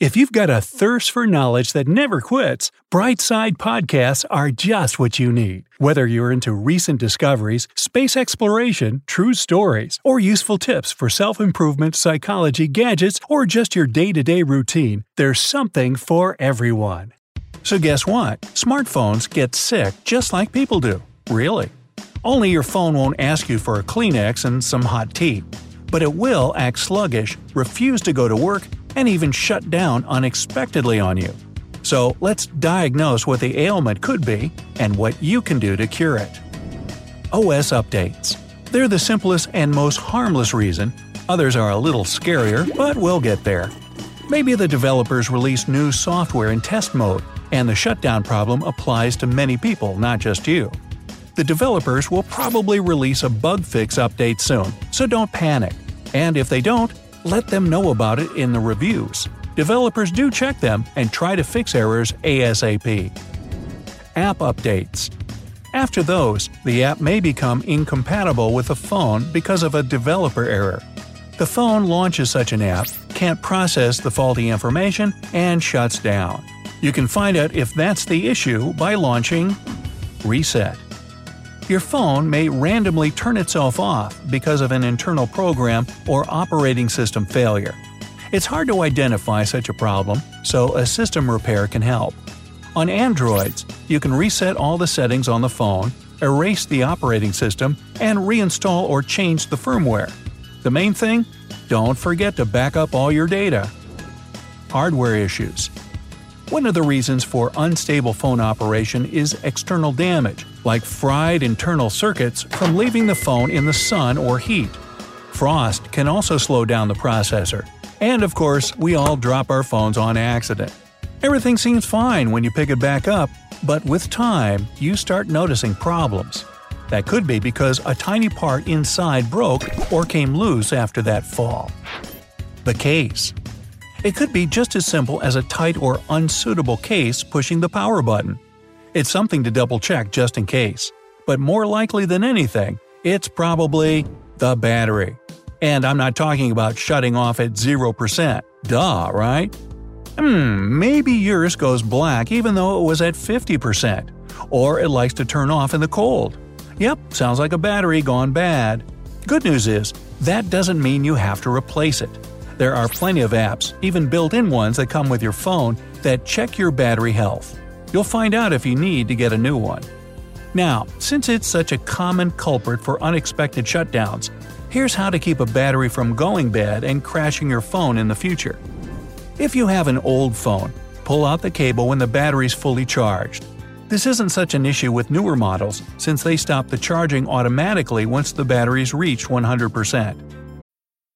If you've got a thirst for knowledge that never quits, Brightside Podcasts are just what you need. Whether you're into recent discoveries, space exploration, true stories, or useful tips for self improvement, psychology, gadgets, or just your day to day routine, there's something for everyone. So, guess what? Smartphones get sick just like people do. Really. Only your phone won't ask you for a Kleenex and some hot tea. But it will act sluggish, refuse to go to work, and even shut down unexpectedly on you. So let's diagnose what the ailment could be and what you can do to cure it. OS updates. They're the simplest and most harmless reason. Others are a little scarier, but we'll get there. Maybe the developers release new software in test mode, and the shutdown problem applies to many people, not just you. The developers will probably release a bug fix update soon, so don't panic. And if they don't, let them know about it in the reviews. Developers do check them and try to fix errors ASAP. App updates. After those, the app may become incompatible with the phone because of a developer error. The phone launches such an app, can't process the faulty information, and shuts down. You can find out if that's the issue by launching Reset. Your phone may randomly turn itself off because of an internal program or operating system failure. It's hard to identify such a problem, so a system repair can help. On Androids, you can reset all the settings on the phone, erase the operating system, and reinstall or change the firmware. The main thing? Don't forget to back up all your data. Hardware issues. One of the reasons for unstable phone operation is external damage, like fried internal circuits from leaving the phone in the sun or heat. Frost can also slow down the processor. And of course, we all drop our phones on accident. Everything seems fine when you pick it back up, but with time, you start noticing problems. That could be because a tiny part inside broke or came loose after that fall. The case. It could be just as simple as a tight or unsuitable case pushing the power button. It's something to double check just in case. But more likely than anything, it's probably the battery. And I'm not talking about shutting off at 0%. Duh, right? Hmm, maybe yours goes black even though it was at 50%. Or it likes to turn off in the cold. Yep, sounds like a battery gone bad. Good news is, that doesn't mean you have to replace it. There are plenty of apps, even built in ones that come with your phone, that check your battery health. You'll find out if you need to get a new one. Now, since it's such a common culprit for unexpected shutdowns, here's how to keep a battery from going bad and crashing your phone in the future. If you have an old phone, pull out the cable when the battery's fully charged. This isn't such an issue with newer models since they stop the charging automatically once the batteries reach 100%.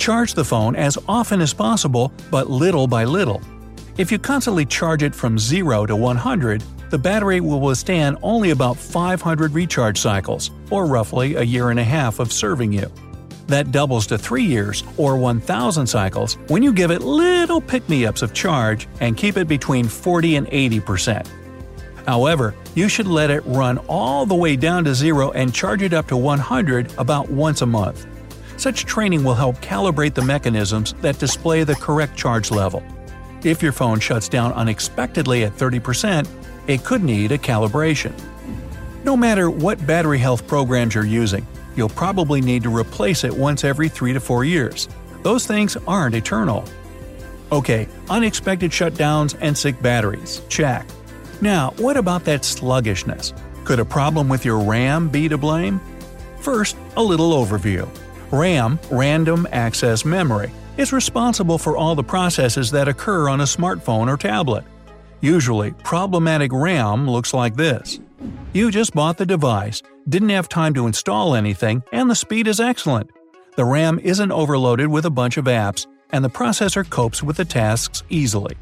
Charge the phone as often as possible, but little by little. If you constantly charge it from 0 to 100, the battery will withstand only about 500 recharge cycles, or roughly a year and a half of serving you. That doubles to 3 years, or 1000 cycles, when you give it little pick me ups of charge and keep it between 40 and 80%. However, you should let it run all the way down to zero and charge it up to 100 about once a month. Such training will help calibrate the mechanisms that display the correct charge level. If your phone shuts down unexpectedly at 30%, it could need a calibration. No matter what battery health programs you're using, you'll probably need to replace it once every 3 to 4 years. Those things aren't eternal. Okay, unexpected shutdowns and sick batteries. Check. Now, what about that sluggishness? Could a problem with your RAM be to blame? First, a little overview. RAM, Random Access Memory, is responsible for all the processes that occur on a smartphone or tablet. Usually, problematic RAM looks like this. You just bought the device, didn't have time to install anything, and the speed is excellent. The RAM isn't overloaded with a bunch of apps, and the processor copes with the tasks easily.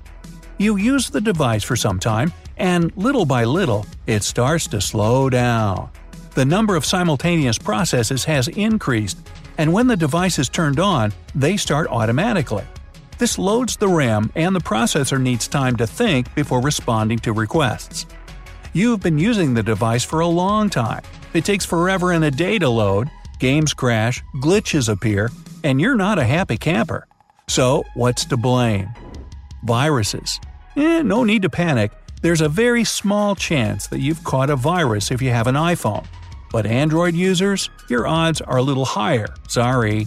You use the device for some time, and little by little, it starts to slow down. The number of simultaneous processes has increased, and when the device is turned on, they start automatically. This loads the RAM, and the processor needs time to think before responding to requests. You've been using the device for a long time. It takes forever and a day to load, games crash, glitches appear, and you're not a happy camper. So, what's to blame? Viruses. Eh, no need to panic. There's a very small chance that you've caught a virus if you have an iPhone. But Android users, your odds are a little higher, sorry.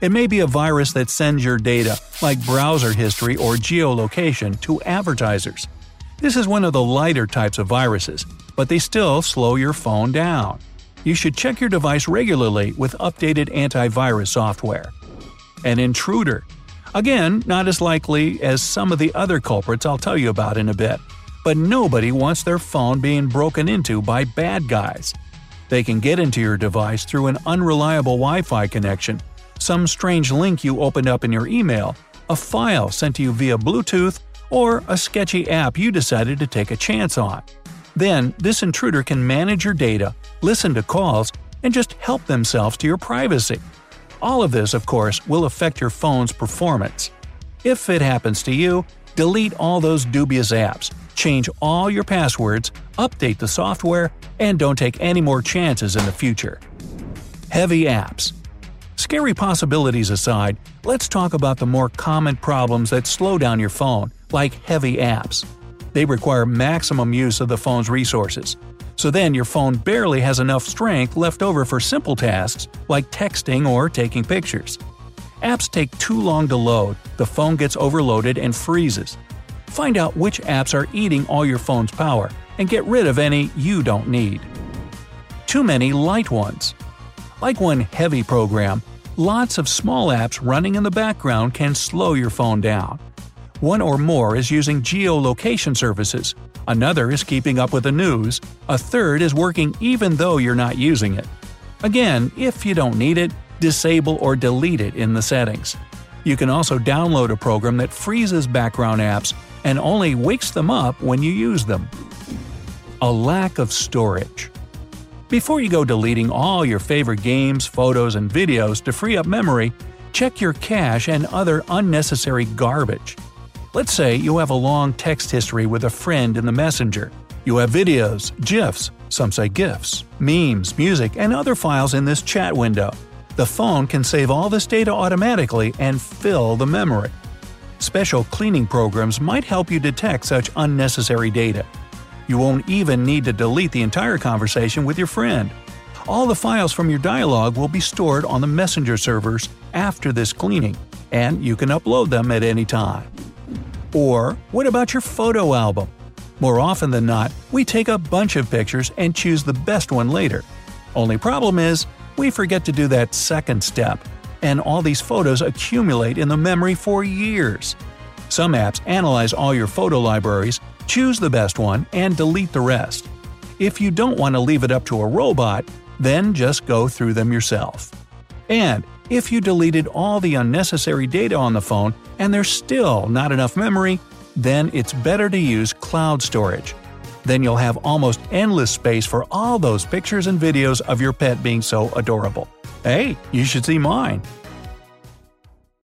It may be a virus that sends your data, like browser history or geolocation, to advertisers. This is one of the lighter types of viruses, but they still slow your phone down. You should check your device regularly with updated antivirus software. An intruder. Again, not as likely as some of the other culprits I'll tell you about in a bit, but nobody wants their phone being broken into by bad guys. They can get into your device through an unreliable Wi Fi connection, some strange link you opened up in your email, a file sent to you via Bluetooth, or a sketchy app you decided to take a chance on. Then, this intruder can manage your data, listen to calls, and just help themselves to your privacy. All of this, of course, will affect your phone's performance. If it happens to you, delete all those dubious apps, change all your passwords, update the software, and don't take any more chances in the future. Heavy apps. Scary possibilities aside, let's talk about the more common problems that slow down your phone, like heavy apps. They require maximum use of the phone's resources. So then your phone barely has enough strength left over for simple tasks like texting or taking pictures. Apps take too long to load, the phone gets overloaded and freezes. Find out which apps are eating all your phone's power and get rid of any you don't need. Too many light ones. Like one heavy program, lots of small apps running in the background can slow your phone down. One or more is using geolocation services, another is keeping up with the news, a third is working even though you're not using it. Again, if you don't need it, disable or delete it in the settings. You can also download a program that freezes background apps and only wakes them up when you use them. A lack of storage. Before you go deleting all your favorite games, photos, and videos to free up memory, check your cache and other unnecessary garbage. Let's say you have a long text history with a friend in the messenger. You have videos, GIFs, some say GIFs, memes, music, and other files in this chat window. The phone can save all this data automatically and fill the memory. Special cleaning programs might help you detect such unnecessary data. You won't even need to delete the entire conversation with your friend. All the files from your dialogue will be stored on the messenger servers after this cleaning, and you can upload them at any time. Or, what about your photo album? More often than not, we take a bunch of pictures and choose the best one later. Only problem is, we forget to do that second step, and all these photos accumulate in the memory for years. Some apps analyze all your photo libraries, choose the best one, and delete the rest. If you don't want to leave it up to a robot, then just go through them yourself. And if you deleted all the unnecessary data on the phone and there's still not enough memory, then it's better to use cloud storage. Then you'll have almost endless space for all those pictures and videos of your pet being so adorable. Hey, you should see mine.